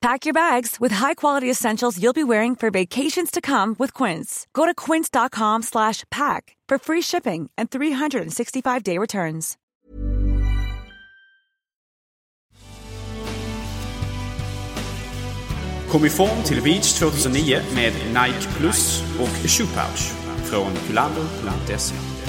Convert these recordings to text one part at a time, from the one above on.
Pack your bags with high-quality essentials you'll be wearing for vacations to come with Quince. Go to quince.com slash pack for free shipping and 365-day returns. Kom i form till Beach 2009 med Nike Plus och Shoe Pouch från kulander.se.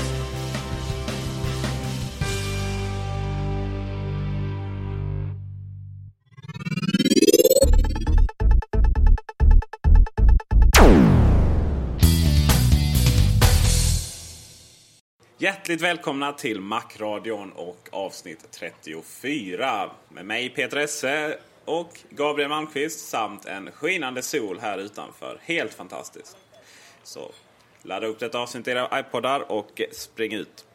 Hjärtligt välkomna till Macradion och avsnitt 34 med mig Peter Esse och Gabriel Malmqvist samt en skinande sol här utanför. Helt fantastiskt. Så ladda upp detta avsnitt i era iPodar och spring ut.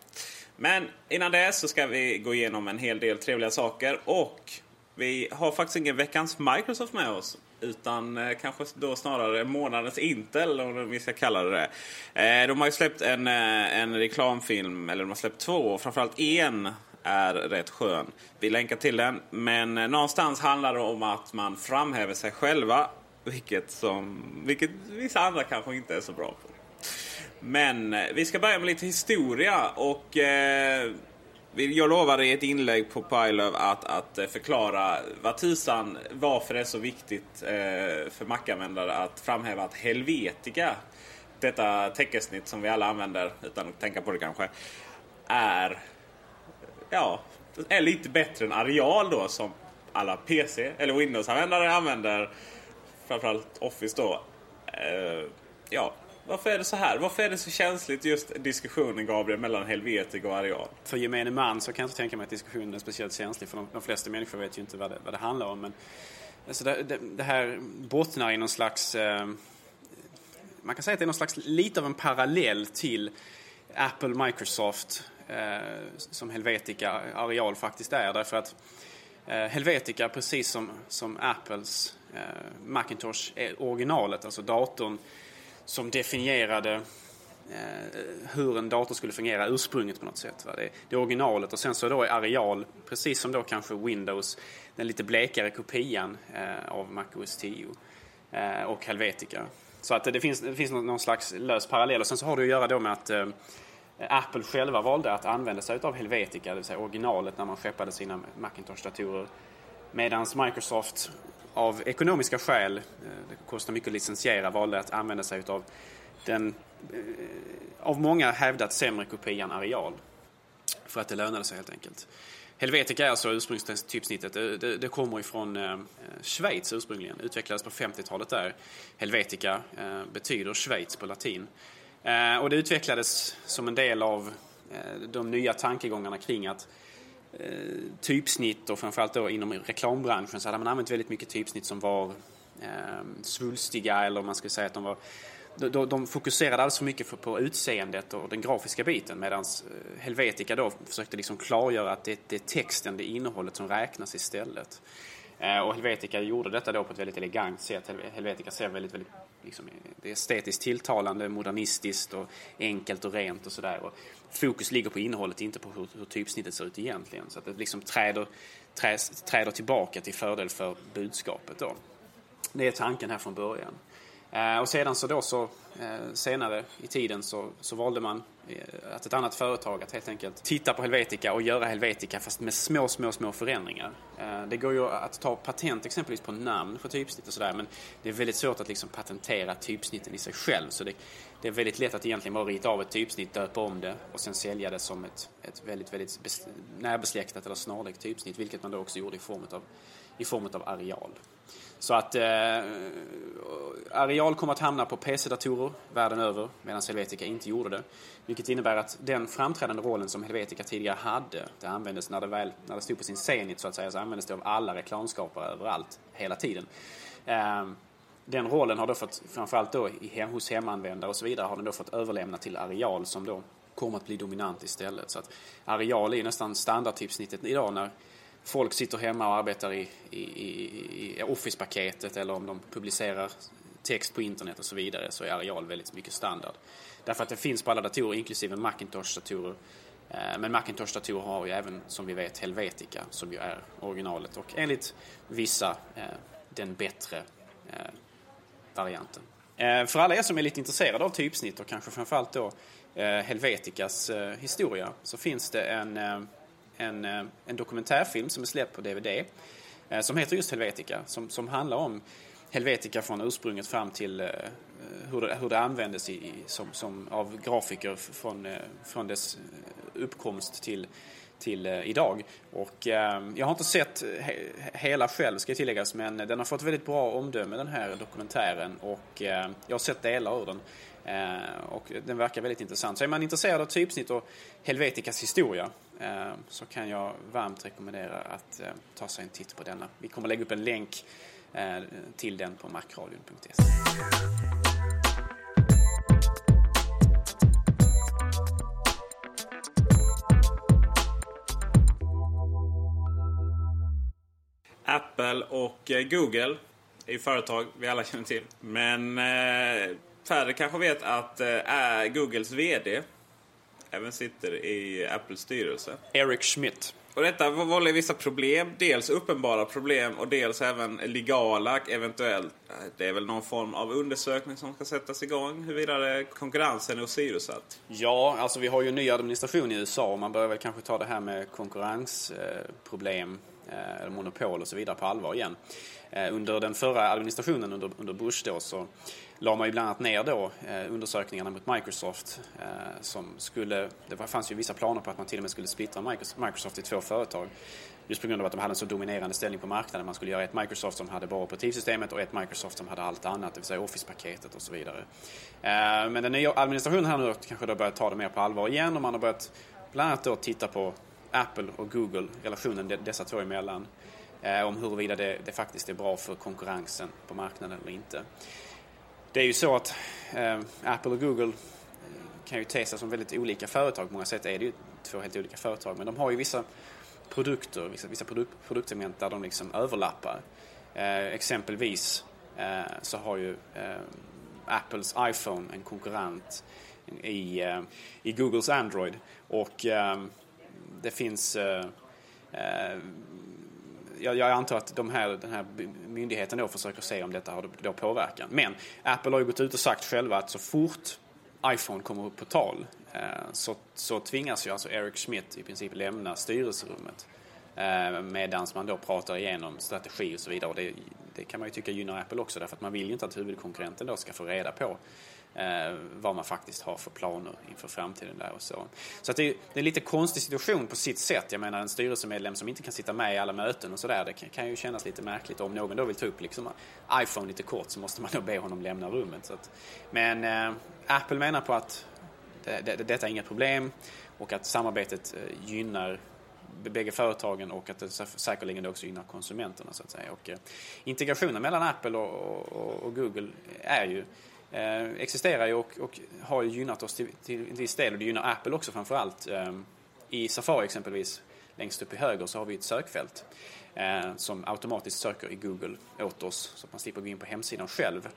Men innan det så ska vi gå igenom en hel del trevliga saker och vi har faktiskt ingen veckans Microsoft med oss. Utan eh, kanske då snarare månadens Intel, om vi ska kalla det det. Eh, de har ju släppt en, eh, en reklamfilm, eller de har släppt två. Framförallt en är rätt skön. Vi länkar till den. Men eh, någonstans handlar det om att man framhäver sig själva. Vilket, som, vilket vissa andra kanske inte är så bra på. Men eh, vi ska börja med lite historia. och... Eh, jag lovade i ett inlägg på Pilöv att, att förklara vad tusan, varför det är så viktigt eh, för Mac-användare att framhäva att Helvetica, detta teckensnitt som vi alla använder utan att tänka på det kanske, är, ja, är lite bättre än Areal då som alla PC eller Windows-användare använder. Framförallt Office då. Eh, ja, varför är det så här? Varför är det så känsligt just diskussionen Gabriel mellan Helvetic och Areal? För gemene man så kan jag inte tänka mig att diskussionen är speciellt känslig för de, de flesta människor vet ju inte vad det, vad det handlar om. Men, alltså det, det, det här bottnar i någon slags... Eh, man kan säga att det är någon slags, lite av en parallell till Apple, Microsoft eh, som Helvetica Areal faktiskt är. Därför att eh, Helvetica, precis som, som Apples eh, Macintosh, är originalet, alltså datorn som definierade eh, hur en dator skulle fungera, ursprunget på något sätt. Va? Det, det är originalet och sen så då är Areal, precis som då kanske Windows, den lite blekare kopian eh, av Mac OS 10 eh, och Helvetica. Så att det finns, det finns någon, någon slags lös parallell och sen så har det att göra då med att eh, Apple själva valde att använda sig av Helvetica, det vill säga originalet när man skeppade sina Macintosh-datorer. Medan Microsoft av ekonomiska skäl, eh, det kostar mycket att licensiera, valde att använda sig av den eh, av många hävdat sämre kopian Areal. För att det lönade sig helt enkelt. Helvetica är alltså ursprungstypsnittet. Det, det, det kommer ifrån eh, Schweiz ursprungligen. Utvecklades på 50-talet där. Helvetica eh, betyder Schweiz på latin. Eh, och det utvecklades som en del av eh, de nya tankegångarna kring att Eh, Eh, typsnitt och framförallt då inom reklambranschen så hade man använt väldigt mycket typsnitt som var eh, svulstiga eller man skulle säga att de var de, de fokuserade alldeles för mycket på utseendet och den grafiska biten medan eh, Helvetica då försökte liksom klargöra att det, det är texten, det är innehållet som räknas istället. Eh, och Helvetica gjorde detta då på ett väldigt elegant sätt. Helvetica ser väldigt, väldigt liksom, det är estetiskt tilltalande, modernistiskt och enkelt och rent och sådär. Fokus ligger på innehållet, inte på hur, hur typsnittet ser ut egentligen. Så att det liksom träder, träs, träder tillbaka till fördel för budskapet då. Det är tanken här från början. Eh, och sedan så då så eh, senare i tiden så, så valde man eh, att ett annat företag att helt enkelt titta på Helvetica och göra Helvetica fast med små, små, små förändringar. Eh, det går ju att ta patent exempelvis på namn för typsnitt och sådär men det är väldigt svårt att liksom patentera typsnitten i sig själv. Så det, det är väldigt lätt att egentligen bara rita av ett typsnitt, döpa om det och sen sälja det som ett, ett väldigt, väldigt närbesläktat eller snarlikt typsnitt, vilket man då också gjorde i form av, i form av areal. Så att eh, Areal kommer att hamna på PC-datorer världen över medan Helvetica inte gjorde det. Vilket innebär att den framträdande rollen som Helvetica tidigare hade, det användes när det, väl, när det stod på sin zenit så att säga, så användes det av alla reklamskapare överallt, hela tiden. Eh, den rollen har då fått, framförallt då hos hemanvändare och så vidare, har den då fått överlämna till Areal som då kommer att bli dominant istället. Så att Areal är nästan standardtypsnittet idag när folk sitter hemma och arbetar i, i, i, Office-paketet eller om de publicerar text på internet och så vidare så är areal väldigt mycket standard. Därför att det finns på alla datorer, inklusive Macintosh-datorer. Eh, men Macintosh-datorer har ju även, som vi vet, Helvetica som ju är originalet och enligt vissa eh, den bättre eh, varianten. Eh, för alla er som är lite intresserade av typsnitt och kanske framförallt då eh, Helveticas eh, historia så finns det en en, en dokumentärfilm som är släppt på DVD som heter just Helvetica, som, som handlar om Helvetica från ursprunget fram till hur, det, hur det användes i, som, som, av grafiker från, från dess uppkomst till, till eh, idag. Och eh, jag har inte sett hela själv ska tilläggas men den har fått väldigt bra omdöme den här dokumentären och eh, jag har sett delar ur den. Och den verkar väldigt intressant. Så är man intresserad av typsnitt och Helveticas historia så kan jag varmt rekommendera att ta sig en titt på denna. Vi kommer lägga upp en länk till den på macradion.se. Apple och Google är ju företag vi alla känner till. Men färre kanske vet att äh, Googles VD även sitter i Apples styrelse. Eric Schmidt. Och detta vållar vissa problem. Dels uppenbara problem och dels även legala eventuellt. Det är väl någon form av undersökning som ska sättas igång huruvida konkurrensen är åsidosatt. Ja, alltså vi har ju en ny administration i USA och man börjar väl kanske ta det här med konkurrensproblem, eh, Eh, monopol och så vidare på allvar igen. Eh, under den förra administrationen under, under Bush då så la man ju bland annat ner då eh, undersökningarna mot Microsoft eh, som skulle, det fanns ju vissa planer på att man till och med skulle splittra Microsoft i två företag. Just på grund av att de hade en så dominerande ställning på marknaden. Man skulle göra ett Microsoft som hade bara operativsystemet och ett Microsoft som hade allt annat, det vill säga Office-paketet och så vidare. Eh, men den nya administrationen här nu kanske då börjat ta det mer på allvar igen och man har börjat bland annat då titta på Apple och Google, relationen dessa två emellan. Eh, om huruvida det, det faktiskt är bra för konkurrensen på marknaden eller inte. Det är ju så att eh, Apple och Google eh, kan ju te sig som väldigt olika företag. På många sätt är det ju två helt olika företag. Men de har ju vissa produkter, vissa, vissa produk, produktsegment där de liksom överlappar. Eh, exempelvis eh, så har ju eh, Apples iPhone en konkurrent i, eh, i Googles Android. Och eh, det finns eh, eh, jag, jag, antar att de här, den här myndigheten då försöker se om detta har då påverkan. Men Apple har ju gått ut och sagt själva att så fort iPhone kommer upp på tal eh, så, så tvingas ju alltså Eric Schmidt i princip lämna styrelserummet. Eh, Medan man då pratar igenom strategi och så vidare. Och det, det, kan man ju tycka gynnar Apple också därför att man vill ju inte att huvudkonkurrenten då ska få reda på eh, vad man faktiskt har för planer inför framtiden där och så. Så att det, är, det är en lite konstig situation på sitt sätt. Jag menar en styrelsemedlem som inte kan sitta med i alla möten och sådär. Det kan, kan, ju kännas lite märkligt. Om någon då vill ta upp liksom iPhone lite kort så måste man då be honom lämna rummet. Så att, men eh, Apple menar på att det, det, detta är inget problem och att samarbetet eh, gynnar bägge företagen och att det säkerligen också gynnar konsumenterna så att säga. Och, eh, integrationen mellan Apple och, och, och Google är ju Eh, existerar ju och, och, har ju gynnat oss till, till en viss del och det gynnar Apple också framförallt. Eh, I Safari exempelvis längst upp i höger så har vi ett sökfält eh, som automatiskt söker i Google åt oss så att man slipper gå in på hemsidan själv.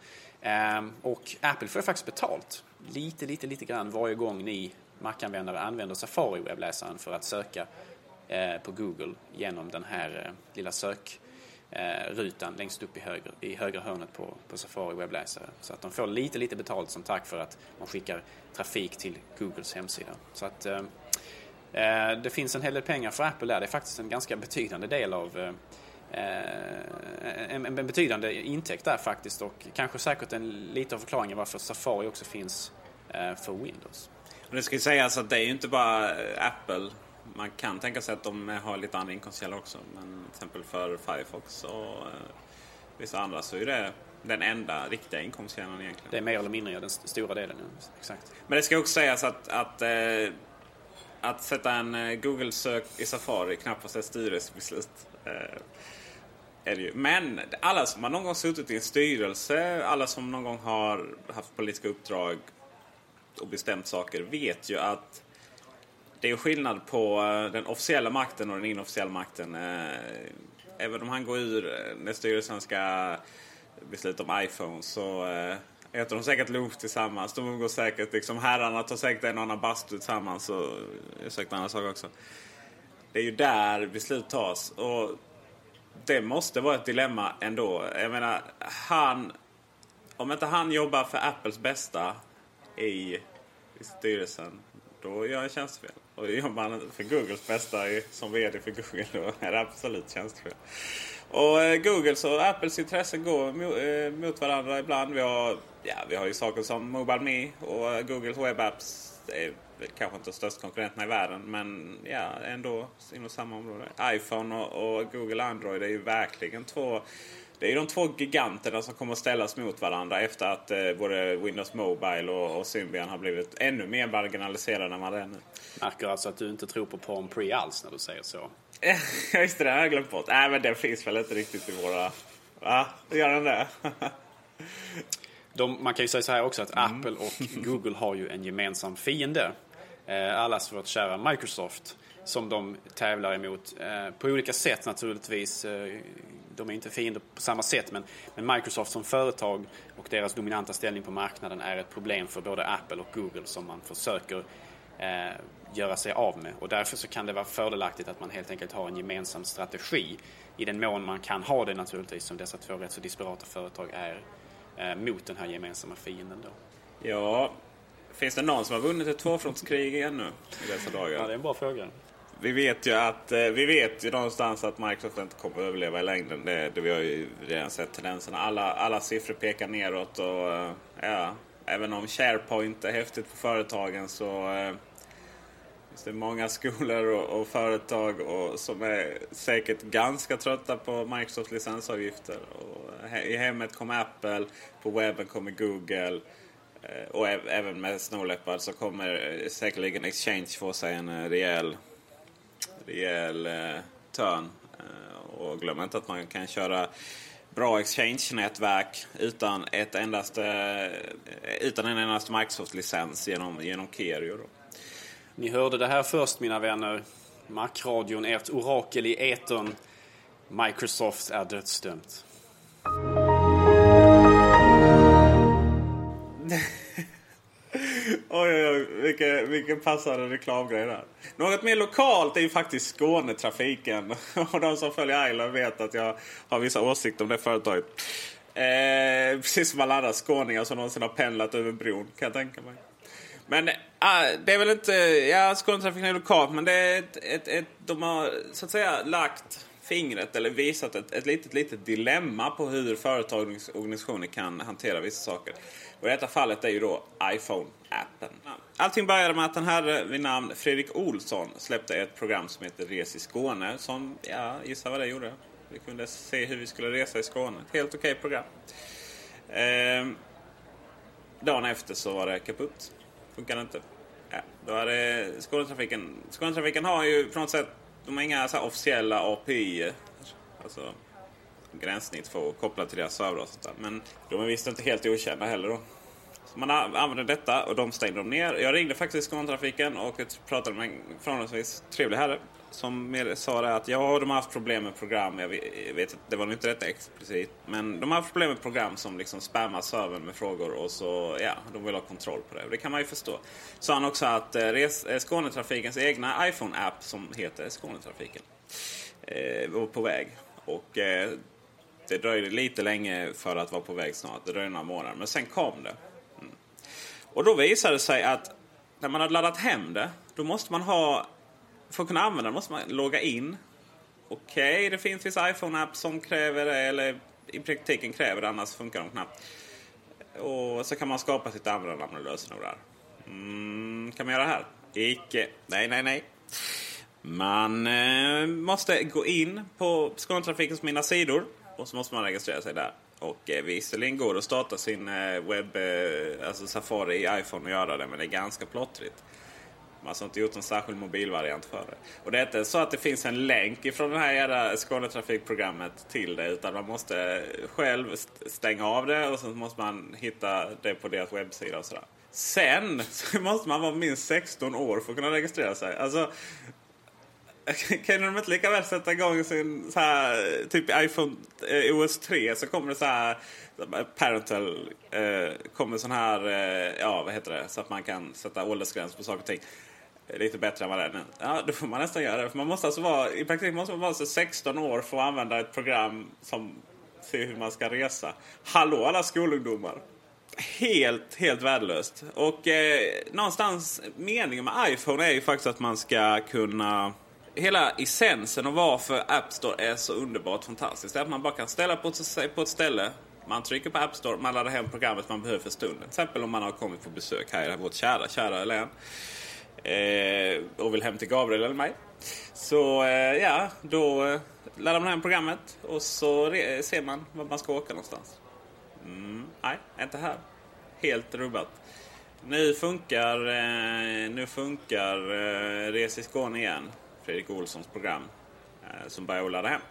Eh, och Apple får faktiskt betalt lite, lite, lite grann varje gång ni Mac-användare använder Safari-webbläsaren för att söka eh, på Google genom den här eh, lilla sök eh, rutan längst upp i höger, i högra hörnet på, på Safari webbläsare. Så att de får lite, lite betalt som tack för att man skickar trafik till Googles hemsida. Så att eh, eh det finns en hel del pengar för Apple där. Det är faktiskt en ganska betydande del av eh, en, en, betydande intäkt där faktiskt och kanske säkert en lite av förklaringen varför Safari också finns eh, för Windows. Men det ska ju sägas att det är ju inte bara Apple man kan tänka sig att de har lite andra inkomstkällor också. Men till exempel för Firefox och eh, vissa andra så är det den enda riktiga inkomstkällan egentligen. Det är mer eller mindre den stora delen. Exakt. Men det ska också sägas att, att, eh, att sätta en eh, Google-sök i Safari knappast är ett styrelsebeslut. Eh. Men alla som har någon gång suttit i en styrelse, alla som någon gång har haft politiska uppdrag och bestämt saker vet ju att det är skillnad på eh, den officiella makten och den inofficiella makten. Eh, även om han går ur eh, när styrelsen ska besluta om iPhone så äter de säkert lunch tillsammans. De umgås säkert. Liksom, herrarna tar säkert en och annan bastu tillsammans. Och säkert andra saker också. Det är ju där beslut tas. Och det måste vara ett dilemma ändå. Jag menar, han... Om inte han jobbar för Apples bästa i, i styrelsen, då gör han tjänstefel. Och jobbar man för Googles bästa som VD för Google då är det absolut tjänstefel. Och eh, Googles och Apples intressen går eh, mot varandra ibland. Vi har, ja, vi har ju saker som Mobile Me och eh, Googles Web Apps. Det är kanske inte de största konkurrenterna i världen men ja, ändå inom samma område. iPhone och, och Google Android är ju verkligen två det är de två giganterna som kommer att ställas mot varandra efter att eh, både Windows Mobile och, och Symbian har blivit ännu mer marginaliserade än vad det är nu. Märker alltså att du inte tror på Palm Pre alls när du säger så. Ja, just det. Det har jag glömt bort. Nej, men den finns väl inte riktigt i våra... Va? Gör den det? De, man kan ju säga så här också att mm. Apple och Google har ju en gemensam fiende. Eh, allas vårt kära Microsoft som de tävlar emot eh, på olika sätt naturligtvis. Eh, de är inte fiender på samma sätt men, men, Microsoft som företag och deras dominanta ställning på marknaden är ett problem för både Apple och Google som man försöker eh, göra sig av med. Och därför så kan det vara fördelaktigt att man helt enkelt har en gemensam strategi i den mån man kan ha det naturligtvis som dessa två rätt så disparata företag är eh, mot den här gemensamma fienden då. Ja, finns det någon som har vunnit ett tvåfrontskrig ännu i dessa dagar? Ja, det är en bra fråga vi vet ju att eh, vi vet ju någonstans att Microsoft inte kommer att överleva i längden. Det, det vi har ju redan sett tendenserna. Alla, alla siffror pekar neråt och eh, ja, även om SharePoint är häftigt på företagen så eh, finns det många skolor och, och företag och, som är säkert ganska trötta på Microsofts licensavgifter. Och I hemmet kommer Apple, på webben kommer Google. Och även med Snow Leopard så kommer säkerligen Exchange få sig en rejäl rejäl eh, törn. Eh, och glöm inte att man kan köra bra exchange-nätverk utan, ett endaste, eh, utan en endaste Microsoft-licens genom, genom Kerio. Då. Ni hörde det här först mina vänner. Macradion, ert orakel i etern. Microsoft är dödsdömt. oj, oj, oj. Vilken, vilken passande reklamgrej där. Något mer lokalt är ju faktiskt Skånetrafiken. Och de som följer Island vet att jag har vissa åsikter om det företaget. Eh, precis som alla andra skåningar som någonsin har pendlat över bron, kan jag tänka mig. Men äh, det är väl inte... Ja, Skånetrafiken är lokalt, men det är ett, ett, ett, de har så att säga lagt fingret eller visat ett, ett litet, litet dilemma på hur företag och organisationer kan hantera vissa saker. Och I detta fallet är ju då iPhone-appen. Allting började med att en herre vid namn Fredrik Olsson släppte ett program som heter Res i Skåne. Som, ja, gissa vad det gjorde. Vi kunde se hur vi skulle resa i Skåne. Ett helt okej okay program. Ehm, dagen efter så var det kaputt. Funkade inte. Ja, då hade Skånetrafiken... Skånetrafiken har ju på något sätt... De har inga så officiella API. Alltså gränssnitt för att koppla till deras servrar. Men de är visst inte helt okända heller då. Så man använde detta och de stängde dem ner. Jag ringde faktiskt Skånetrafiken och pratade med en förhållandevis trevlig herre som sa det att ja, de har haft problem med program. Jag vet, det var nog inte rätt explicit. Men de har haft problem med program som liksom spammar servern med frågor och så, ja, de vill ha kontroll på det. Och det kan man ju förstå. Sa han också att eh, res, eh, Skånetrafikens egna iPhone-app som heter Skånetrafiken eh, var på väg. Och eh, det dröjde lite länge för att vara på väg snart. Det dröjde några månader. Men sen kom det. Och då visade det sig att när man hade laddat hem det, då måste man ha för att kunna använda det måste man logga in. Okej, okay, det finns vissa iPhone-app som kräver det, eller i praktiken kräver det, annars funkar de knappt. Och så kan man skapa sitt användarnamn och lösenord där. Mm, kan man göra det här? Icke. Nej, nej, nej. Man eh, måste gå in på Skånetrafikens mina sidor och så måste man registrera sig där. Och eh, visserligen går det att starta sin eh, webb, eh, alltså Safari i iPhone och göra det, men det är ganska plottrigt. Man har alltså inte gjort en särskild mobilvariant för det. Och det är inte så att det finns en länk ifrån det här jävla Skånetrafikprogrammet till det. Utan man måste själv stänga av det och sen måste man hitta det på deras webbsida och sådär. Sen så måste man vara minst 16 år för att kunna registrera sig. Alltså, kan de inte lika väl sätta igång sin så här, typ iPhone eh, OS 3 så kommer det så här parental, eh, kommer sån här, eh, ja vad heter det, så att man kan sätta åldersgräns på saker och ting lite bättre än vad det är nu. Ja, då får man nästan göra det. För man måste alltså vara, I praktiken måste man vara så 16 år för att använda ett program som ser hur man ska resa. Hallå alla skolungdomar! Helt, helt värdelöst. Och eh, någonstans, meningen med iPhone är ju faktiskt att man ska kunna... Hela essensen och varför App Store är så underbart fantastiskt är att man bara kan ställa på sig på ett ställe. Man trycker på App Store, man laddar hem programmet man behöver för stunden. Till exempel om man har kommit på besök här i vårt kära, kära län eh, och vill hem till Gabriel eller mig. Så eh, ja, då eh, laddar man hem programmet och så ser man var man ska åka någonstans. Mm, nej, inte här. Helt rubbat. Nu funkar, eh, nu funkar eh, Res i Skåne igen. Fredrik Olssons program. Eh, som börjar ladda hem.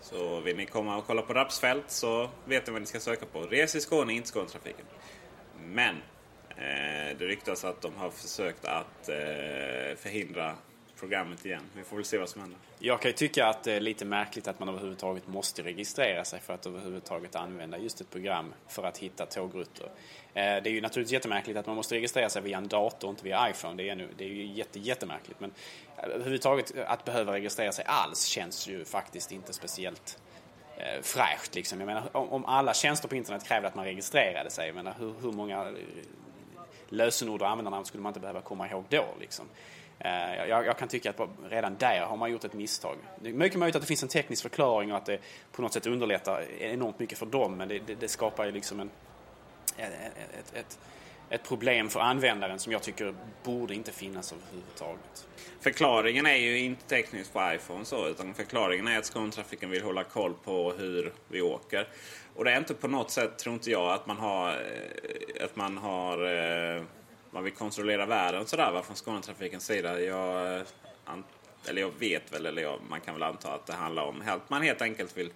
Så vill ni komma och kolla på Rapsfält så vet ni vad ni ska söka på. Res i Skåne, inte Skånetrafiken. Men Eh, det ryktas att de har försökt att eh, förhindra programmet igen. Vi får väl se vad som händer. Jag kan ju tycka att det är lite märkligt att man överhuvudtaget måste registrera sig för att överhuvudtaget använda just ett program för att hitta tågrutter. Eh, det är ju naturligtvis jättemärkligt att man måste registrera sig via en dator och inte via iPhone. Det är, nu, det är ju jätte, jättemärkligt. Men eh, överhuvudtaget att behöva registrera sig alls känns ju faktiskt inte speciellt eh, fräscht. Liksom. Jag menar, om alla tjänster på internet krävde att man registrerade sig, jag menar, hur, hur många lösenord och användarnamn skulle man inte behöva komma ihåg då. Liksom. Eh, jag, jag, kan tycka att redan där har man gjort ett misstag. Det är mycket möjligt att det finns en teknisk förklaring och att det på något sätt underlättar enormt mycket för dem men det, det, det skapar ju liksom en, ett, ett, ett, problem för användaren som jag tycker borde inte finnas överhuvudtaget. Förklaringen är ju inte teknisk på iPhone så utan förklaringen är att Skånetrafiken vill hålla koll på hur vi åker. Och det är inte på något sätt, tror inte jag, att man har... Eh, att man har... Eh, man vill kontrollera världen sådär va, från Skånetrafikens sida. Jag, eh, eller jag vet väl, eller jag, man kan väl anta att det handlar om att man helt enkelt vill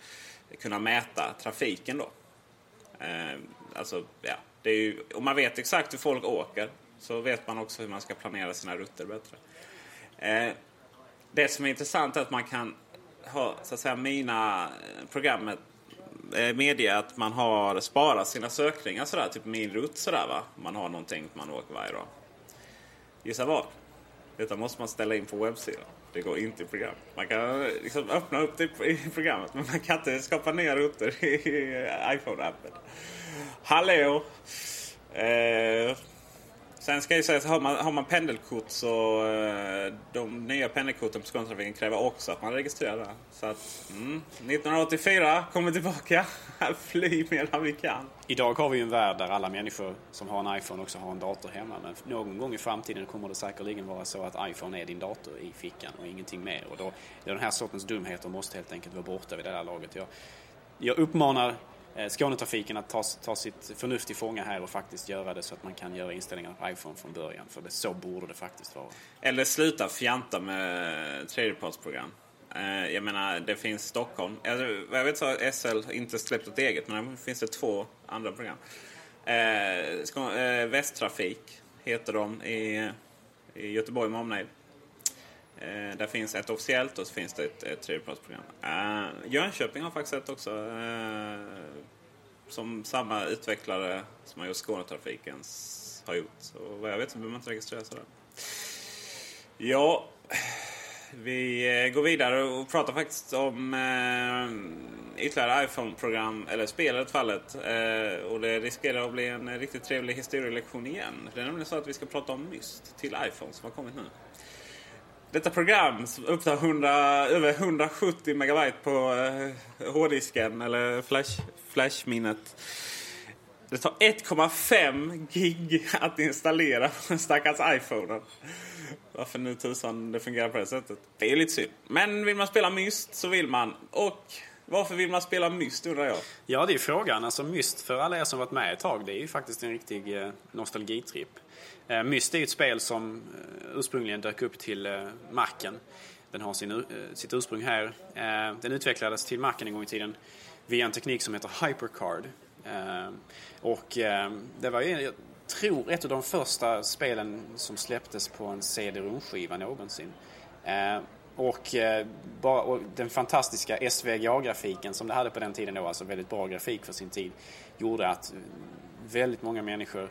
kunna mäta trafiken då. Eh, alltså, ja, det är ju, om man vet exakt hur folk åker så vet man också hur man ska planera sina rutter bättre. Eh, det som är intressant är att man kan ha så att säga mina eh, programmet Eh, medge att man har sparat sina sökningar sådär, typ min rutt sådär va. Man har någonting man åker varje dag. Gissa vad? Detta måste man ställa in på webbsidan. Det går inte i programmet. Man kan liksom öppna upp det i programmet men man kan inte skapa nya rutter i iPhone-appen. Hallå! Eh, Sen ska jag säga att har man, har man pendelkort så eh, de nya pendelkorten på Skånetrafiken kräver också att man registrerar. det. Så att mm, 1984 kommer tillbaka. Fly medan vi kan. Idag har vi ju en värld där alla människor som har en iPhone också har en dator hemma. Men någon gång i framtiden kommer det säkerligen vara så att iPhone är din dator i fickan och ingenting mer. Och då, den här sortens dumheter måste helt enkelt vara borta vid det här laget. Jag, jag uppmanar Eh, Skånetrafiken att ta, ta sitt förnuft i fånga här och faktiskt göra det så att man kan göra inställningar på iPhone från början. För det, så borde det faktiskt vara. Eller sluta fjanta med tredjepartsprogram. Eh, jag menar, det finns Stockholm. Jag vet så att SL inte släppt ett eget, men det finns det två andra program. Eh, Västtrafik heter de i Göteborg med omnejd. Eh, där finns ett officiellt och så finns det ett, ett tredjepartsprogram. Eh, Jönköping har faktiskt ett också. Eh, som samma utvecklare som har gjort Skånetrafiken har gjort. Så vad jag vet så behöver man inte registrera sig där. Ja, vi eh, går vidare och pratar faktiskt om eh, ytterligare iPhone-program, eller spel i det fallet. Eh, och det riskerar att bli en riktigt trevlig historielektion igen. Det är nämligen så att vi ska prata om Myst till iPhone som har kommit nu. Detta program upptar 100, över 170 megabyte på eh, hårddisken eller flash, flashminnet. Det tar 1,5 gig att installera på den stackars iPhone. Varför nu tusan det fungerar på det sättet. Det är ju lite synd. Men vill man spela Myst så vill man. Och varför vill man spela Myst undrar jag? Ja, det är frågan. Alltså Myst för alla er som varit med ett tag, det är ju faktiskt en riktig eh, nostalgitripp. Eh, Myst är ju ett spel som eh, ursprungligen dök upp till eh, Macen. Den har sin, eh, sitt ursprung här. Den utvecklades till Macen en gång i tiden via en teknik som heter Hypercard. Och det var ju, jag tror, ett av de första spelen som släpptes på en CD-ROM-skiva någonsin. Och, och den fantastiska SVGA-grafiken som det hade på den tiden då, alltså väldigt bra grafik för sin tid, gjorde att väldigt många människor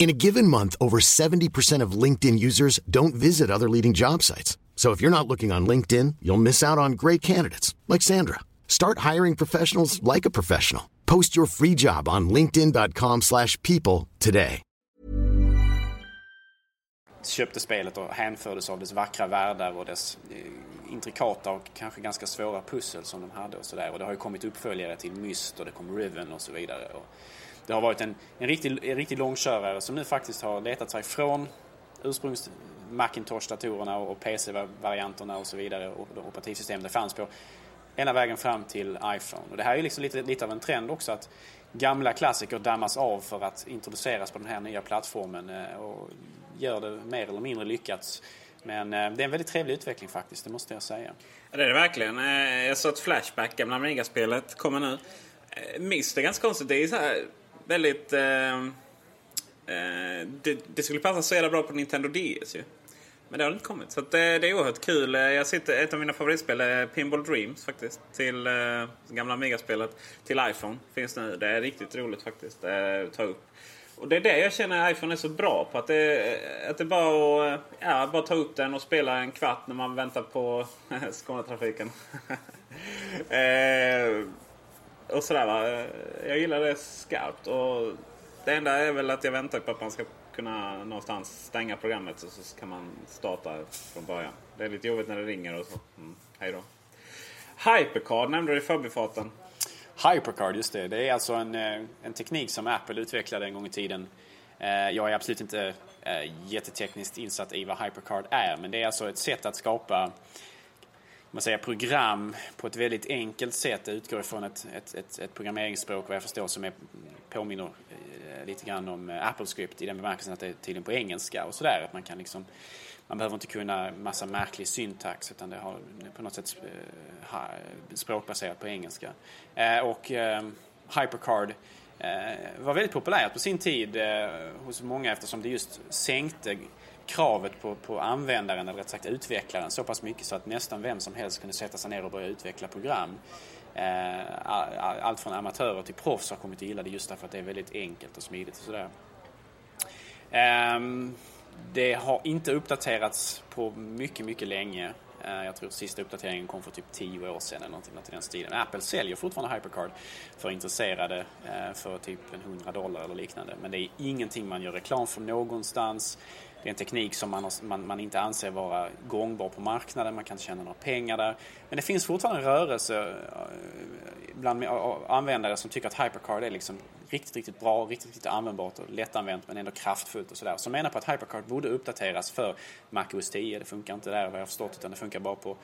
In a given month, over 70% of LinkedIn users don't visit other leading job sites. So if you're not looking on LinkedIn, you'll miss out on great candidates like Sandra. Start hiring professionals like a professional. Post your free job on linkedin.com/people today. Köpte spelet och hänfördes av dess vackra världar och dess eh, intrikata och kanske ganska svåra pussel som de hade och sådär. Och det har ju kommit uppföljare till Myst och det kom Riven och så vidare. Och det har varit en, en, riktig, en riktig långkörare som nu faktiskt har letat sig från ursprungs Macintosh-datorerna och PC-varianterna och så vidare och de operativsystem det fanns på hela vägen fram till iPhone. Och det här är liksom lite, lite av en trend också att gamla klassiker dammas av för att introduceras på den här nya plattformen eh, och gör det mer eller mindre lyckat. Men eh, det är en väldigt trevlig utveckling faktiskt, det måste jag säga. Ja, det är det verkligen. Eh, jag såg ett Flashback, gamla Amiga-spelet, kommer nu. Myst är ganska konstigt. Det är så här väldigt... Eh, eh, det, det, skulle passa så jävla bra på Nintendo DS ju. Men det har inte kommit. Så det, eh, det, är oerhört kul. Eh, jag sitter, ett av mina favoritspel är Pinball Dreams faktiskt. Till eh, gamla Amiga-spelet. Till iPhone finns nu. Det är riktigt roligt faktiskt eh, att ta upp. Och det är det jag känner iPhone är så bra på. Att det, att det bara att eh, ja, bara ta upp den och spela en kvart när man väntar på Skånetrafiken. eh, och sådär va. Jag gillar det skarpt. Och det enda är väl att jag väntar på att man ska kunna någonstans stänga programmet och så kan man starta från början. Det är lite jobbigt när det ringer och så. Mm, hej då. Hypercard nämnde du i förbifarten. Hypercard, just det. Det är alltså en, eh, en teknik som Apple utvecklade en gång i tiden. Eh, jag är absolut inte eh, jättetekniskt insatt i vad Hypercard är, men det är alltså ett sätt att skapa man säger, program på ett väldigt enkelt sätt. Det utgår ifrån ett, ett, ett, ett programmeringsspråk vad jag förstår som är, påminner eh, lite grann om eh, AppleScript i den bemärkelsen att det är tydligen på engelska och sådär. Att man kan liksom man behöver inte kunna massa märklig syntax utan det har på något sätt eh, språkbaserat på engelska. Och HyperCard var väldigt populärt på sin tid hos många eftersom det just sänkte kravet på, på användaren, eller rätt sagt utvecklaren, så pass mycket så att nästan vem som helst kunde sätta sig ner och börja utveckla program. Eh, allt från amatörer till proffs har kommit att gilla det just därför att det är väldigt enkelt och smidigt och sådär. Ehm, det har inte uppdaterats på mycket, mycket länge. Eh, jag tror sista uppdateringen kom för typ 10 år sedan eller någonting i den stilen. Apple säljer fortfarande HyperCard för intresserade eh, för typ en 100 dollar eller liknande. Men det är ingenting man gör reklam för någonstans. Det är en teknik som man, man, man, inte anser vara gångbar på marknaden, man kan inte tjäna några pengar där. Men det finns fortfarande en rörelse eh, bland användare som tycker att HyperCard är liksom riktigt, riktigt bra, riktigt, riktigt användbart och lättanvänt men ändå kraftfullt och sådär. Som menar på att HyperCard borde uppdateras för Mac OS 10. Det funkar inte där vad jag har förstått utan det funkar bara på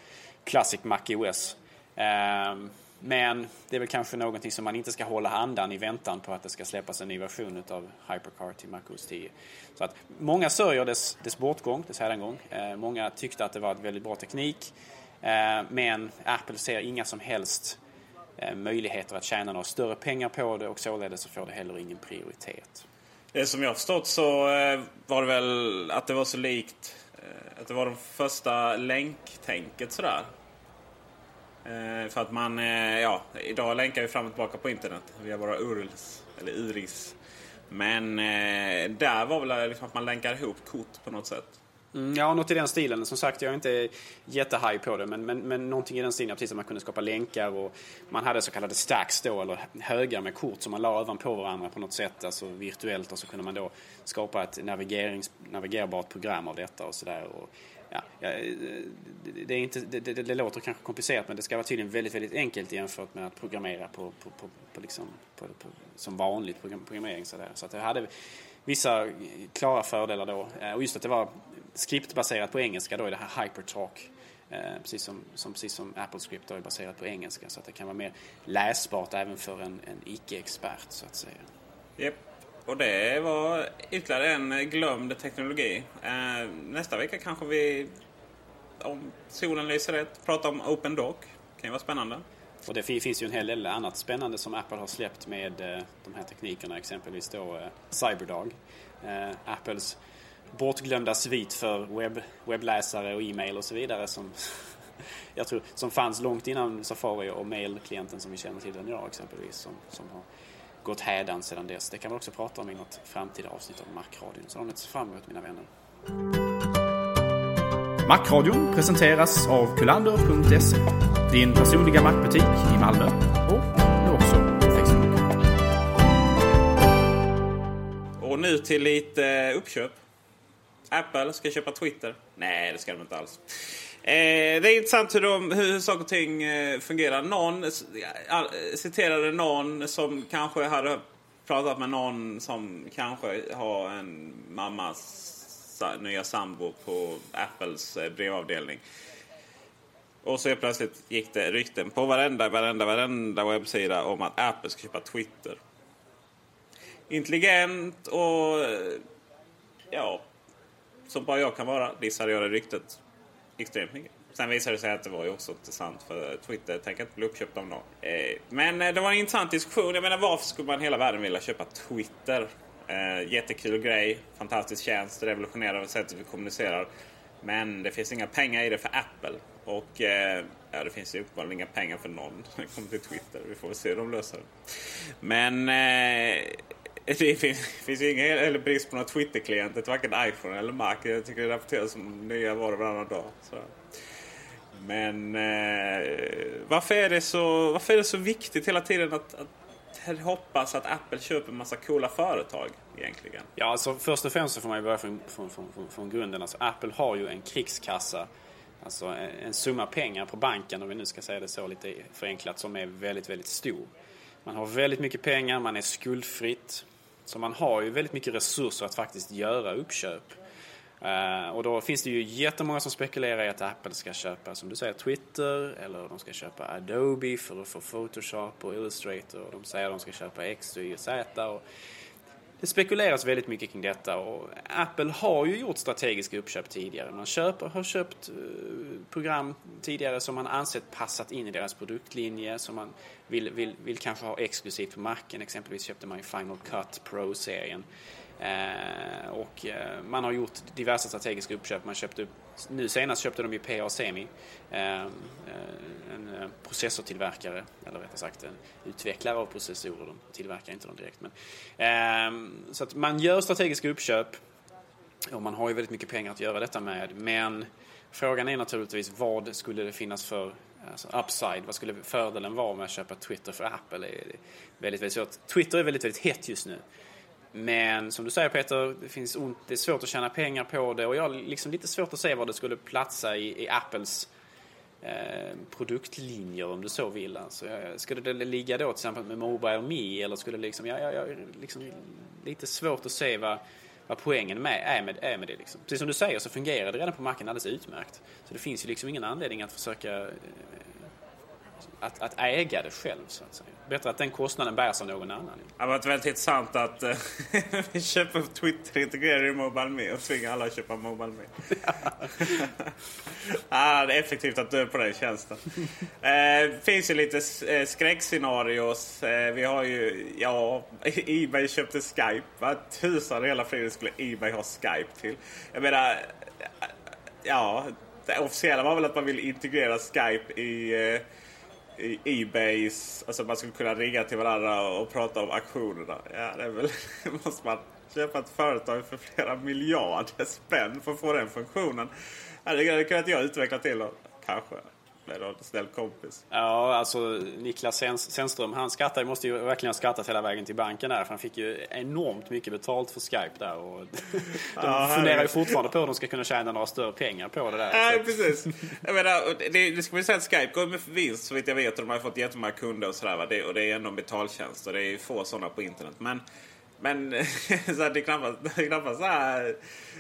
Classic Mac OS. Um, ehm, men det är väl kanske någonting som man inte ska hålla andan i väntan på att det ska släppas en ny version av Hypercar till MacOS 10. Så att många sörjer dess, dess bortgång, dess hädangång. Eh, många tyckte att det var en väldigt bra teknik. Eh, men Apple ser inga som helst eh, möjligheter att tjäna några större pengar på det och således så får det heller ingen prioritet. Eh, som jag har förstått så eh, var det väl att det var så likt eh, att det var de första länktänket sådär. Eh, för att man, eh, ja, idag länkar vi fram och tillbaka på internet via våra URLs, eller URIs. Men eh, där var väl eh, liksom att man länkar ihop kort på något sätt. Mm, ja, något i den stilen. Som sagt, jag är inte jättehaj på det. Men, men, men någonting i den stilen, precis som man kunde skapa länkar och man hade så kallade stacks då, eller högar med kort som man la ovanpå varandra på något sätt, alltså virtuellt. Och så kunde man då skapa ett navigerings, navigerbart program av detta och sådär ja, det, är inte, det, det, det, låter kanske komplicerat men det ska vara tydligen väldigt, väldigt enkelt jämfört med att programmera på, på, på, på liksom, på, som vanligt program, programmering. Så, där. så att det hade vissa klara fördelar då. Eh, och just att det var skriptbaserat på engelska då i det här HyperTalk. Eh, precis, som, som, precis som Apple Script är baserat på engelska så att det kan vara mer läsbart även för en, en icke-expert så att säga. Yep. Och det var ytterligare en glömd teknologi. Eh, nästa vecka kanske vi, om solen lyser rätt, pratar om Open Dock. Det kan ju vara spännande. Och det finns ju en hel del annat spännande som Apple har släppt med eh, de här teknikerna. Exempelvis då eh, Cyberdog. Eh, Apples bortglömda svit för webb, webbläsare och e-mail och så vidare som jag tror som fanns långt innan Safari och mail-klienten som vi känner till den idag exempelvis. Som, som har gått hädan sedan dess. Det kan vi också prata om i något framtida avsnitt av Macradion. Så sett fram emot mina vänner. Macradion presenteras av kulander.se. Din personliga Macbutik i Malmö och nu också på Facebook. Och nu till lite uppköp. Apple ska köpa Twitter. Nej, det ska de inte alls. Eh, det är intressant hur, de, hur saker och ting eh, fungerar. Någon eh, citerade någon som kanske hade pratat med någon som kanske har en mammas nya sambo på Apples eh, brevavdelning. Och så plötsligt gick det rykten på varenda, varenda, varenda webbsida om att Apple ska köpa Twitter. Intelligent och eh, ja, som bara jag kan vara dissade jag det ryktet extremt mycket. Sen visade det sig att det var ju också intressant för Twitter tänker inte bli uppköpt av någon. Eh, men eh, det var en intressant diskussion. Jag menar varför skulle man hela världen vilja köpa Twitter? Eh, jättekul grej, fantastisk tjänst, revolutionerar sättet vi kommunicerar. Men det finns inga pengar i det för Apple. Och ja, det finns ju uppenbarligen inga pengar för någon när det kommer till Twitter. Vi får väl se hur de löser det. Men det finns, finns ju ingen eller brist på några Twitter-klienter till varken iPhone eller Mac. Jag tycker det rapporteras som nya varor varannan dag. Så. Men eh, varför, är det så, varför är det så viktigt hela tiden att, att hoppas att Apple köper en massa coola företag egentligen? Ja, alltså först och främst så får man ju börja från, från, från, från grunden. Alltså, Apple har ju en krigskassa. Alltså en, en summa pengar på banken, om vi nu ska säga det så lite förenklat, som är väldigt, väldigt stor. Man har väldigt mycket pengar, man är skuldfritt. Så man har ju väldigt mycket resurser att faktiskt göra uppköp. Uh, och då finns det ju jättemånga som spekulerar i att Apple ska köpa, som du säger, Twitter eller de ska köpa Adobe för att få Photoshop och Illustrator. Och de säger att de ska köpa X, Y och Z. Och det spekuleras väldigt mycket kring detta och Apple har ju gjort strategiska uppköp tidigare. Man köper, har köpt eh, program tidigare som man ansett passat in i deras produktlinje, som man vill, vill, vill kanske ha exklusivt på marken Exempelvis köpte man ju Final Cut Pro-serien. Eh, och eh, man har gjort diverse strategiska uppköp. Man köpte upp, nu senast köpte de ju PA Semi, eh, eh, en eh, processortillverkare, eller rättare sagt en utvecklare av processorer. De tillverkar inte dem direkt. Men, eh, så att man gör strategiska uppköp och man har ju väldigt mycket pengar att göra detta med. Men frågan är naturligtvis vad skulle det finnas för alltså upside? Vad skulle fördelen vara med att köpa Twitter för Apple? Det är väldigt, väldigt svårt. Twitter är väldigt, väldigt hett just nu. Men som du säger Peter, det, finns ont, det är svårt att tjäna pengar på det och jag har liksom lite svårt att se var det skulle platsa i, i Apples eh, produktlinjer om du så vill. Alltså, skulle det ligga då till exempel med Mobile Me eller skulle det liksom, jag, jag, jag liksom lite svårt att se vad, vad poängen med, är, med, är med det. Liksom. Precis som du säger så fungerar det redan på marken alldeles utmärkt. Så det finns ju liksom ingen anledning att försöka eh, att, att äga det själv så att säga. Bättre att den kostnaden bärs av någon annan. Det har varit väldigt intressant att uh, vi köper Twitter integrerar i Mobile Me och tvingar alla att köpa Mobile Me. ah, det är effektivt att dö på den tjänsten. Det uh, finns ju lite uh, skräckscenarios. Vi har ju, ja, Ebay köpte Skype. Vad tusan hela friden skulle Ebay ha Skype till? Jag menar, ja, det officiella var väl att man vill integrera Skype i Ebays, alltså man skulle kunna ringa till varandra och prata om auktionerna. Ja, det är väl, måste man köpa ett företag för flera miljarder spänn för att få den funktionen. Ja, det kunde inte jag utveckla till då, kanske med någon snäll kompis. Ja, alltså Niklas Sennström, han skrattar, måste ju verkligen ha skrattat hela vägen till banken där. För han fick ju enormt mycket betalt för Skype där. Och de ja, funderar ju fortfarande på hur de ska kunna tjäna några större pengar på det där. Ja, precis. Jag menar, det, det ska man säga att Skype går med vinst så vitt jag vet. Och de har fått jättemånga kunder och sådär. Och det är ändå en betaltjänst och det är ju få sådana på internet. Men men så här, det är knappast, det är knappast så här.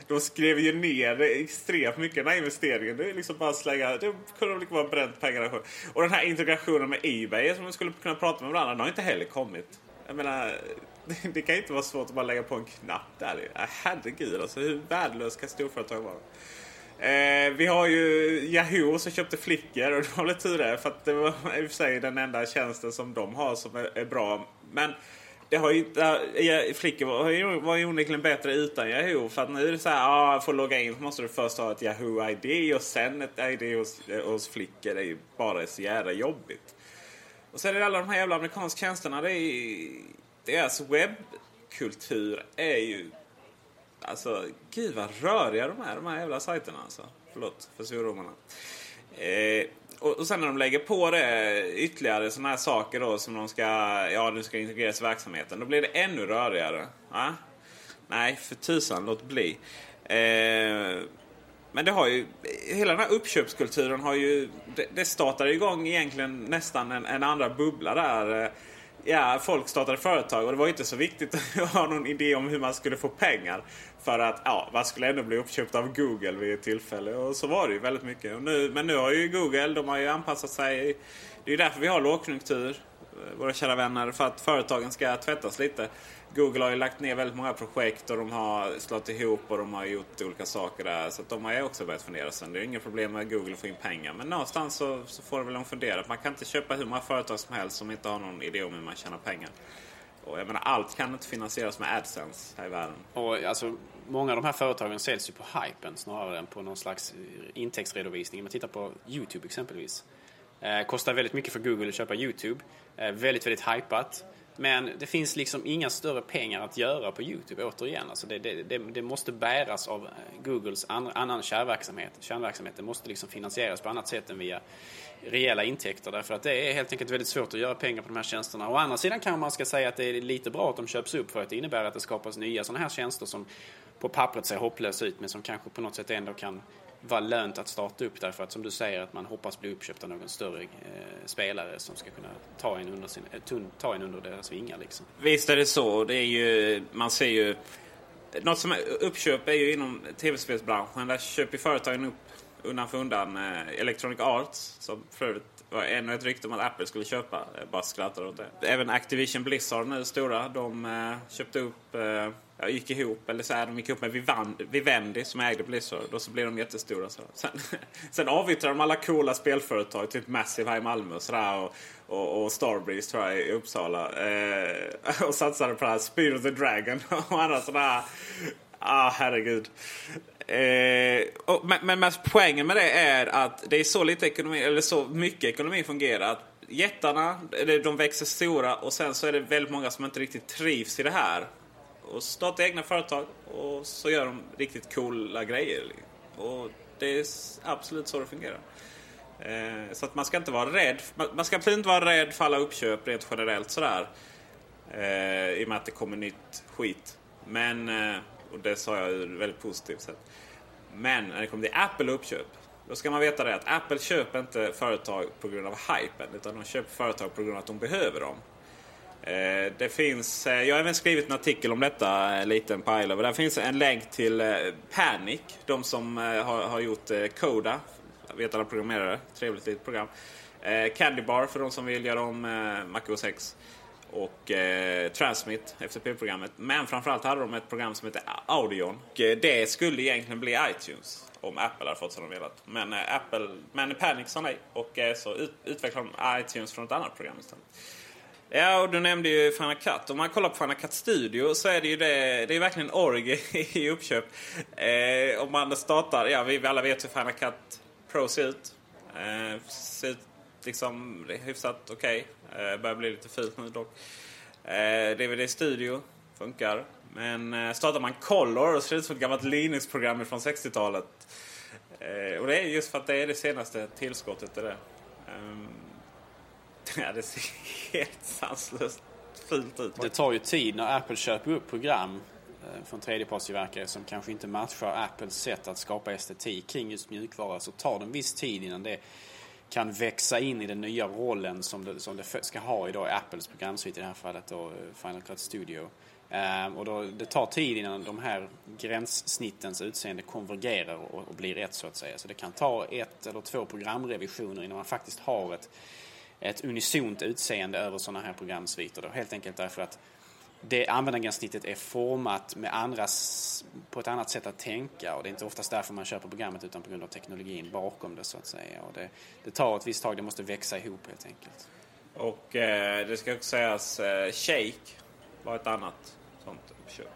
De skrev ju ner extremt mycket den här investeringen. Det är liksom bara slänga. Det kunde de lika vara bränt pengarna på. Och den här integrationen med Ebay som man skulle kunna prata med varandra. Den har inte heller kommit. Jag menar, det, det kan inte vara svårt att bara lägga på en knapp där. Herregud alltså. Hur värdelös kan storföretag vara? Eh, vi har ju Yahoo som köpte Flickr och det var väl tur det. För att det var i och för sig den enda tjänsten som de har som är, är bra. Men det har ju, äh, flickor var var ju onekligen bättre utan Yahoo. För att nu är det så här, ah, för att logga in måste du först ha ett Yahoo-ID och sen ett ID hos, hos flickor. Det är ju bara så jävla jobbigt. Och sen är det alla de här jävla amerikanska tjänsterna. Det är, deras webbkultur är ju... Alltså, gud vad röriga de är, de här jävla sajterna alltså. Förlåt för svordomarna. Eh, och, och sen när de lägger på det ytterligare sådana här saker då som de ska, ja, nu ska integreras i verksamheten. Då blir det ännu rörigare. Ja? Nej, för tusan, låt bli. Eh, men det har ju, hela den här uppköpskulturen har ju, det, det startade igång egentligen nästan en, en andra bubbla där eh, ja, folk startade företag och det var inte så viktigt att ha någon idé om hur man skulle få pengar. För att ja, man skulle ändå bli uppköpt av Google vid ett tillfälle. Och så var det ju väldigt mycket. Och nu, men nu har ju Google, de har ju anpassat sig. Det är ju därför vi har lågkonjunktur, eh, våra kära vänner. För att företagen ska tvättas lite. Google har ju lagt ner väldigt många projekt och de har slått ihop och de har gjort olika saker där. Så de har ju också börjat fundera sen. Det är inga problem med Google att få in pengar. Men någonstans så, så får de väl fundera. Man kan inte köpa hur många företag som helst som inte har någon idé om hur man tjänar pengar. Och jag menar, allt kan inte finansieras med AdSense här i världen. Och alltså, många av de här företagen säljs ju på hypen snarare än på någon slags intäktsredovisning. Om man tittar på YouTube exempelvis. Eh, kostar väldigt mycket för Google att köpa YouTube. Eh, väldigt, väldigt hypat. Men det finns liksom inga större pengar att göra på Youtube återigen. Alltså det, det, det, det måste bäras av Googles an, annan kärnverksamhet. Kärnverksamheten måste liksom finansieras på annat sätt än via rejäla intäkter. Därför att det är helt enkelt väldigt svårt att göra pengar på de här tjänsterna. Å andra sidan kan man ska säga att det är lite bra att de köps upp för att det innebär att det skapas nya sådana här tjänster som på pappret ser hopplös ut men som kanske på något sätt ändå kan vara lönt att starta upp därför att som du säger att man hoppas bli uppköpt av någon större eh, spelare som ska kunna ta en under, sin, eh, ta en under deras vingar. Liksom. Visst är det så. Det är ju, man ser ju... Något som är uppköp är ju inom tv-spelsbranschen. Där köper företagen upp undan för undan eh, Electronic Arts som för övrigt var ännu ett rykte om att Apple skulle köpa. Jag bara skrattar åt det. Även Activision Blizzard nu stora. De eh, köpte upp, eh, ja, gick ihop, eller så här, de gick ihop med Vivendi, Vivendi som ägde Blizzard. Och så blev de jättestora. Så. Sen, sen avyttrade de alla coola spelföretag, typ Massive här i Malmö och sådär. Och, och, och Starbreeze tror jag i Uppsala. Eh, och satsade på det här Speed of the Dragon och andra sådana här Ah, herregud. Eh, och, men, men poängen med det är att det är så lite ekonomi, eller så mycket ekonomi fungerar. Att jättarna, de växer stora och sen så är det väldigt många som inte riktigt trivs i det här. Och startar egna företag och så gör de riktigt coola grejer. Och det är absolut så det fungerar. Eh, så att man ska inte vara rädd. Man ska absolut inte vara rädd för alla uppköp rent generellt sådär. Eh, I och med att det kommer nytt skit. Men eh, och det sa jag ur väldigt positivt sätt. Men när det kommer till Apple uppköp. Då ska man veta det att Apple köper inte företag på grund av hypen. Utan de köper företag på grund av att de behöver dem. Eh, det finns, eh, jag har även skrivit en artikel om detta, en liten pile. Där finns en länk till Panic. De som har, har gjort Coda. Jag vet alla programmerare. Trevligt litet program. Candy Bar för de som vill göra om MacOS 6 och eh, Transmit, FTP-programmet. Men framförallt hade de ett program som heter Audion. Och, eh, det skulle egentligen bli iTunes om Apple hade fått som de velat. Men eh, Apple, men Panic sa nej och eh, så ut, utvecklade de iTunes från ett annat program istället. Ja, och du nämnde ju Final Cut. Om man kollar på Final Cut Studio så är det ju det, det är verkligen orgie i uppköp. Eh, om man startar, ja vi alla vet hur Final Cut Pro ser ut. Eh, ser ut liksom hyfsat okej. Okay. Eh, börjar bli lite fult nu dock. Eh, DVD Studio funkar. Men eh, startar man Color så ser det ut som ett gammalt Linux-program från 60-talet. Eh, och det är just för att det är det senaste tillskottet till det. Um, ja, det ser helt sanslöst fult ut. Det tar ju tid när Apple köper upp program eh, från tredjepartstillverkare som kanske inte matchar Apples sätt att skapa estetik kring just mjukvara så tar det en viss tid innan det kan växa in i den nya rollen som det, som det ska ha idag i Apples programsvit i det här fallet då eh, Final Cut Studio. Um, och då, det tar tid innan de här gränssnittens utseende konvergerar och, och, blir ett så att säga. Så det kan ta ett eller två programrevisioner innan man faktiskt har ett, ett unisont utseende över sådana här programsviter. Då. Helt enkelt därför att det användargränssnittet är format med andras, på ett annat sätt att tänka och det är inte oftast därför man köper programmet utan på grund av teknologin bakom det så att säga. Och det, det tar ett visst tag, det måste växa ihop helt enkelt. Och eh, det ska också sägas, eh, Shake var ett annat sånt uppköp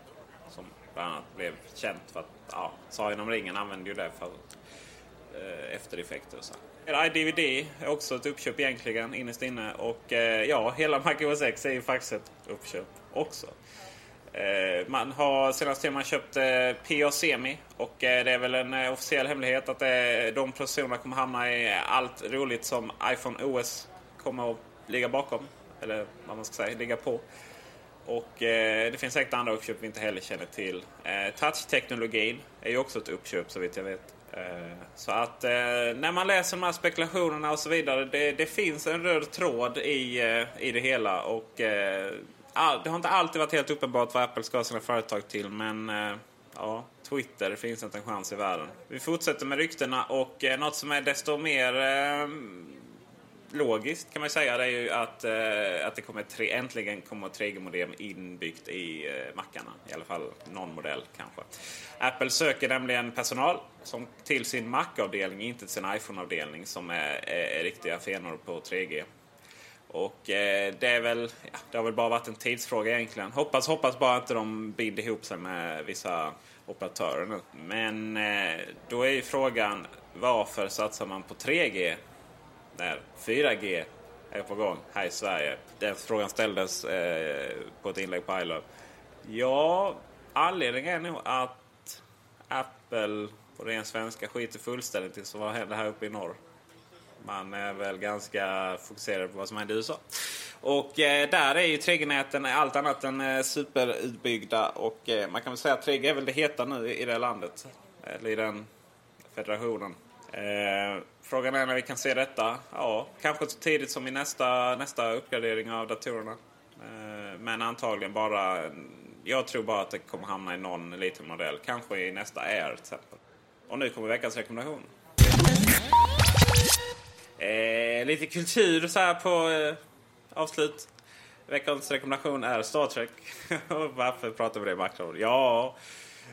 som bland annat blev känt för att, ja, Sagan om ringen använde ju det för eh, eftereffekter och så. DVD är också ett uppköp egentligen innerst inne och eh, ja, hela MacOS X är ju faktiskt ett uppköp också. Eh, man har senaste tiden man köpt eh, PA Semi och eh, det är väl en eh, officiell hemlighet att eh, de processorerna kommer hamna i allt roligt som iPhone OS kommer att ligga bakom. Eller vad man ska säga, ligga på. Och eh, det finns säkert andra uppköp vi inte heller känner till. Touch-teknologin är ju också ett uppköp så vitt jag vet. Så att när man läser de här spekulationerna och så vidare. Det, det finns en röd tråd i, i det hela. Och det har inte alltid varit helt uppenbart vad Apple ska ha sina företag till. Men eh, ja, Twitter finns inte en chans i världen. Vi fortsätter med ryktena och eh, något som är desto mer eh, logiskt kan man säga det är ju att, eh, att det kommer tre, äntligen kommer 3G-modem inbyggt i eh, mackarna. I alla fall någon modell kanske. Apple söker nämligen personal som till sin Mac-avdelning, inte till sin iPhone-avdelning som är, är, är riktiga fenor på 3G. Och eh, det är väl, ja, det har väl bara varit en tidsfråga egentligen. Hoppas, hoppas bara inte de binder ihop sig med vissa operatörer nu. Men eh, då är ju frågan varför satsar man på 3G när 4G är på gång här i Sverige? Den frågan ställdes eh, på ett inlägg på iLove. Ja, anledningen är nog att Apple på ren svenska skiter fullständigt i vad händer här uppe i norr. Man är väl ganska fokuserad på vad som händer i USA. Och eh, där är ju 3G-näten allt annat än eh, superutbyggda. Och eh, man kan väl säga att 3G är väl det heta nu i det landet. Eller i den federationen. Eh, frågan är när vi kan se detta. Ja, kanske så tidigt som i nästa, nästa uppgradering av datorerna. Eh, men antagligen bara... Jag tror bara att det kommer hamna i någon liten modell. Kanske i nästa Air till exempel. Och nu kommer veckans rekommendation. Eh, lite kultur så här på eh, avslut. Veckans rekommendation är Star Trek. Varför pratar vi det i makron? Ja,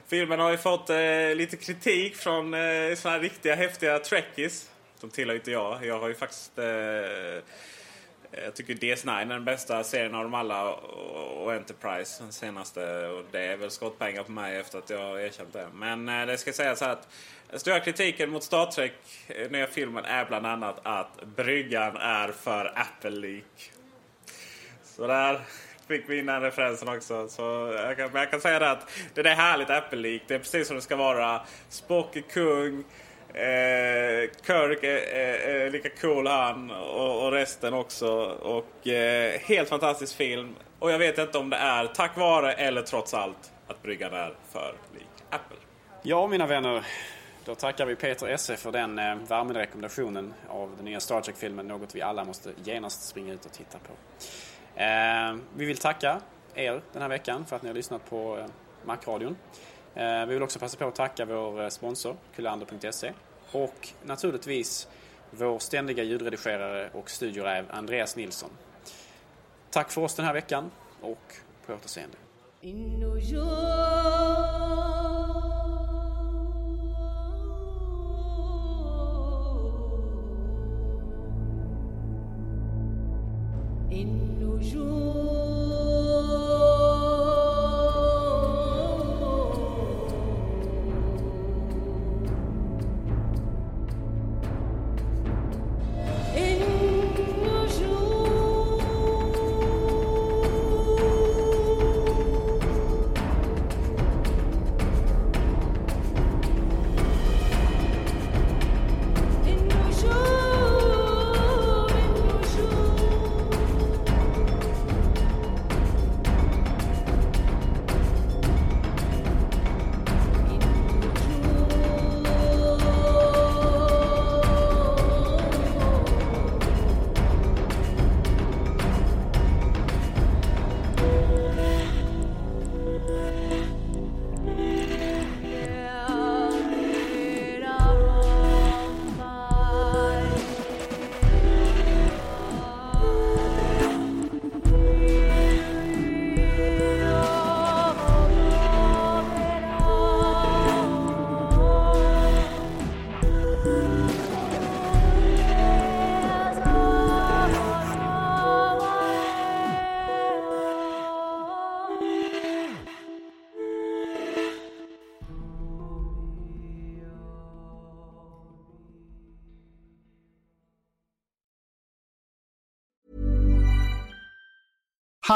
filmen har ju fått eh, lite kritik från eh, såna här riktiga häftiga trekkies. De tillhör inte jag. Jag har ju faktiskt... Eh, jag tycker DS9 är den bästa serien av dem alla och, och Enterprise den senaste. Och det är väl skottpengar på mig efter att jag har erkänt det. Men eh, det ska sägas här att den stora kritiken mot Star Trek, eh, nya filmen, är bland annat att bryggan är för Apple-lik. Så där fick vi in den referensen också. Så jag kan, men jag kan säga det att det är härligt Apple-lik. Det är precis som det ska vara. Spock är kung. Eh, Kirk är, är, är lika cool han och, och resten också. Och eh, helt fantastisk film. Och jag vet inte om det är tack vare eller trots allt att bryggan är för lik Apple. Ja, mina vänner. Då tackar vi Peter Esse för den eh, varma rekommendationen av den nya Star Trek-filmen. Något vi alla måste genast springa ut och titta på. Eh, vi vill tacka er den här veckan för att ni har lyssnat på eh, Macradion. Eh, vi vill också passa på att tacka vår eh, sponsor, kulander.se. Och naturligtvis vår ständiga ljudredigerare och studioräv Andreas Nilsson. Tack för oss den här veckan och på återseende.